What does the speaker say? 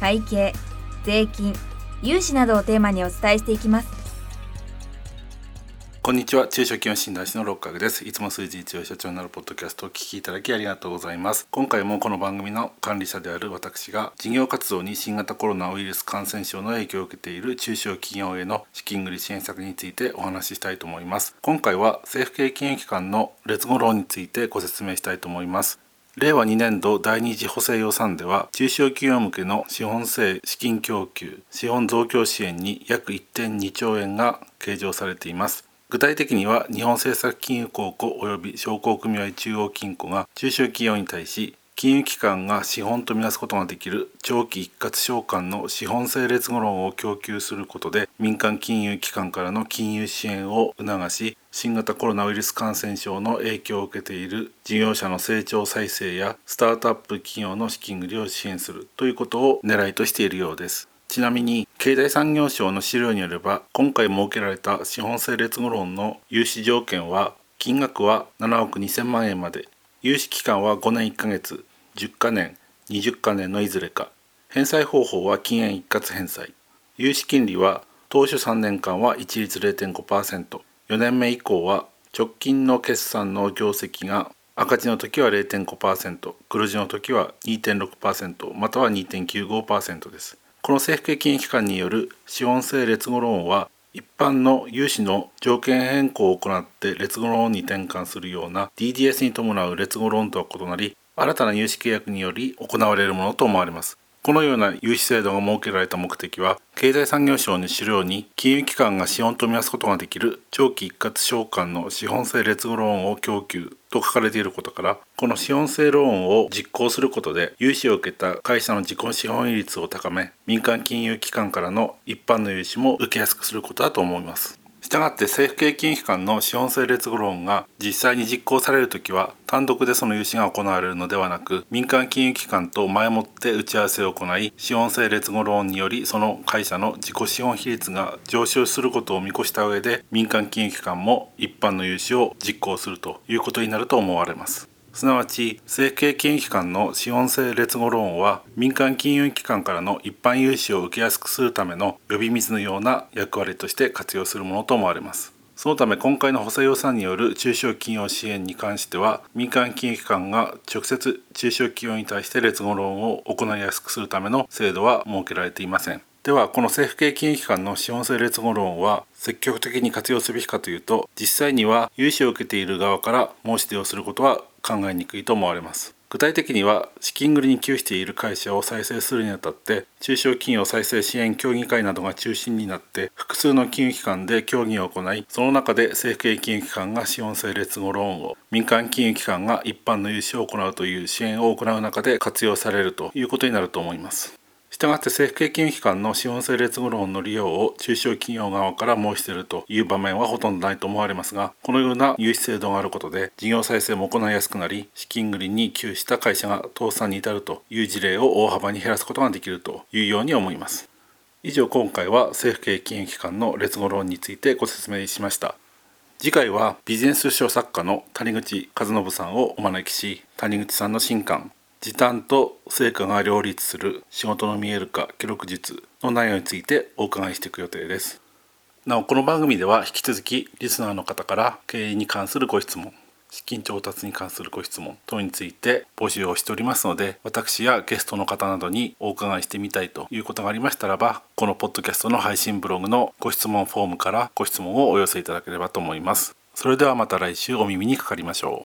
会計税金融資などをテーマにお伝えしていきます。こんにちは。中小企業診断士の六角です。いつも数字一応社長になるポッドキャストを聞きいただきありがとうございます。今回もこの番組の管理者である私が事業活動に新型コロナウイルス感染症の影響を受けている中小企業への資金繰り支援策についてお話ししたいと思います。今回は政府系金融機関の劣後ローについてご説明したいと思います。令和2年度第二次補正予算では中小企業向けの資本性資金供給資本増強支援に約1.2兆円が計上されています。具体的には日本政策金融公庫及び商工組合中央金庫が中小企業に対し金融機関が資本とみなすことができる長期一括償還の資本性劣後ローンを供給することで民間金融機関からの金融支援を促し新型コロナウイルス感染症の影響を受けている事業者の成長再生やスタートアップ企業の資金繰りを支援するということを狙いとしているようです。ちなみに経済産業省の資料によれば今回設けられた資本性劣後ローンの融資条件は金額は7億2000万円まで融資期間は5年1ヶ月10カ年20カ年のいずれか返済方法は禁煙一括返済。融資金利は当初3年間は一律 0.5%4 年目以降は直近の決算の業績が赤字の時は0.5%黒字の時は2.6%または2.95%です。この政府系金融機関による資本性劣後ローンは一般の融資の条件変更を行って劣後ローンに転換するような DDS に伴う劣後ローンとは異なり新たな融資契約により行われるものと思われます。このような融資制度が設けられた目的は経済産業省の資料に金融機関が資本とみなすことができる長期一括償還の資本性劣後ローンを供給と書かれていることからこの資本性ローンを実行することで融資を受けた会社の自己資本比率を高め民間金融機関からの一般の融資も受けやすくすることだと思います。したがって政府系金融機関の資本性劣後ローンが実際に実行されるときは単独でその融資が行われるのではなく民間金融機関と前もって打ち合わせを行い資本性劣後ローンによりその会社の自己資本比率が上昇することを見越した上で民間金融機関も一般の融資を実行するということになると思われます。すなわち政府系金融機関の資本性劣後ローンは民間金融機関からの一般融資を受けやすくするための呼び水のような役割として活用するものと思われます。そのため今回の補正予算による中小企業支援に関しては民間金融機関が直接中小企業に対して劣後ローンを行いやすくするための制度は設けられていません。ではこの政府系金融機関の資本性劣後ローンは積極的に活用すべきかというと実際には融資を受けている側から申し出をすることは考えにくいと思われます。具体的には資金繰りに窮している会社を再生するにあたって中小企業再生支援協議会などが中心になって複数の金融機関で協議を行いその中で政府系金融機関が資本性劣後ローンを民間金融機関が一般の融資を行うという支援を行う中で活用されるということになると思います。したがって政府系金融機関の資本性劣後ローンの利用を中小企業側から申し出るという場面はほとんどないと思われますがこのような融資制度があることで事業再生も行いやすくなり資金繰りに窮した会社が倒産に至るという事例を大幅に減らすことができるというように思います。以上今回は政府系金融機関の劣後ローンについてご説明しました。次回はビジネス書作家の谷口和信さんをお招きし谷口さんの新刊時短と成果が両立する仕事の見える化記録術の内容についてお伺いしていく予定です。なおこの番組では引き続きリスナーの方から経営に関するご質問資金調達に関するご質問等について募集をしておりますので私やゲストの方などにお伺いしてみたいということがありましたらばこのポッドキャストの配信ブログのご質問フォームからご質問をお寄せいただければと思います。それではまた来週お耳にかかりましょう。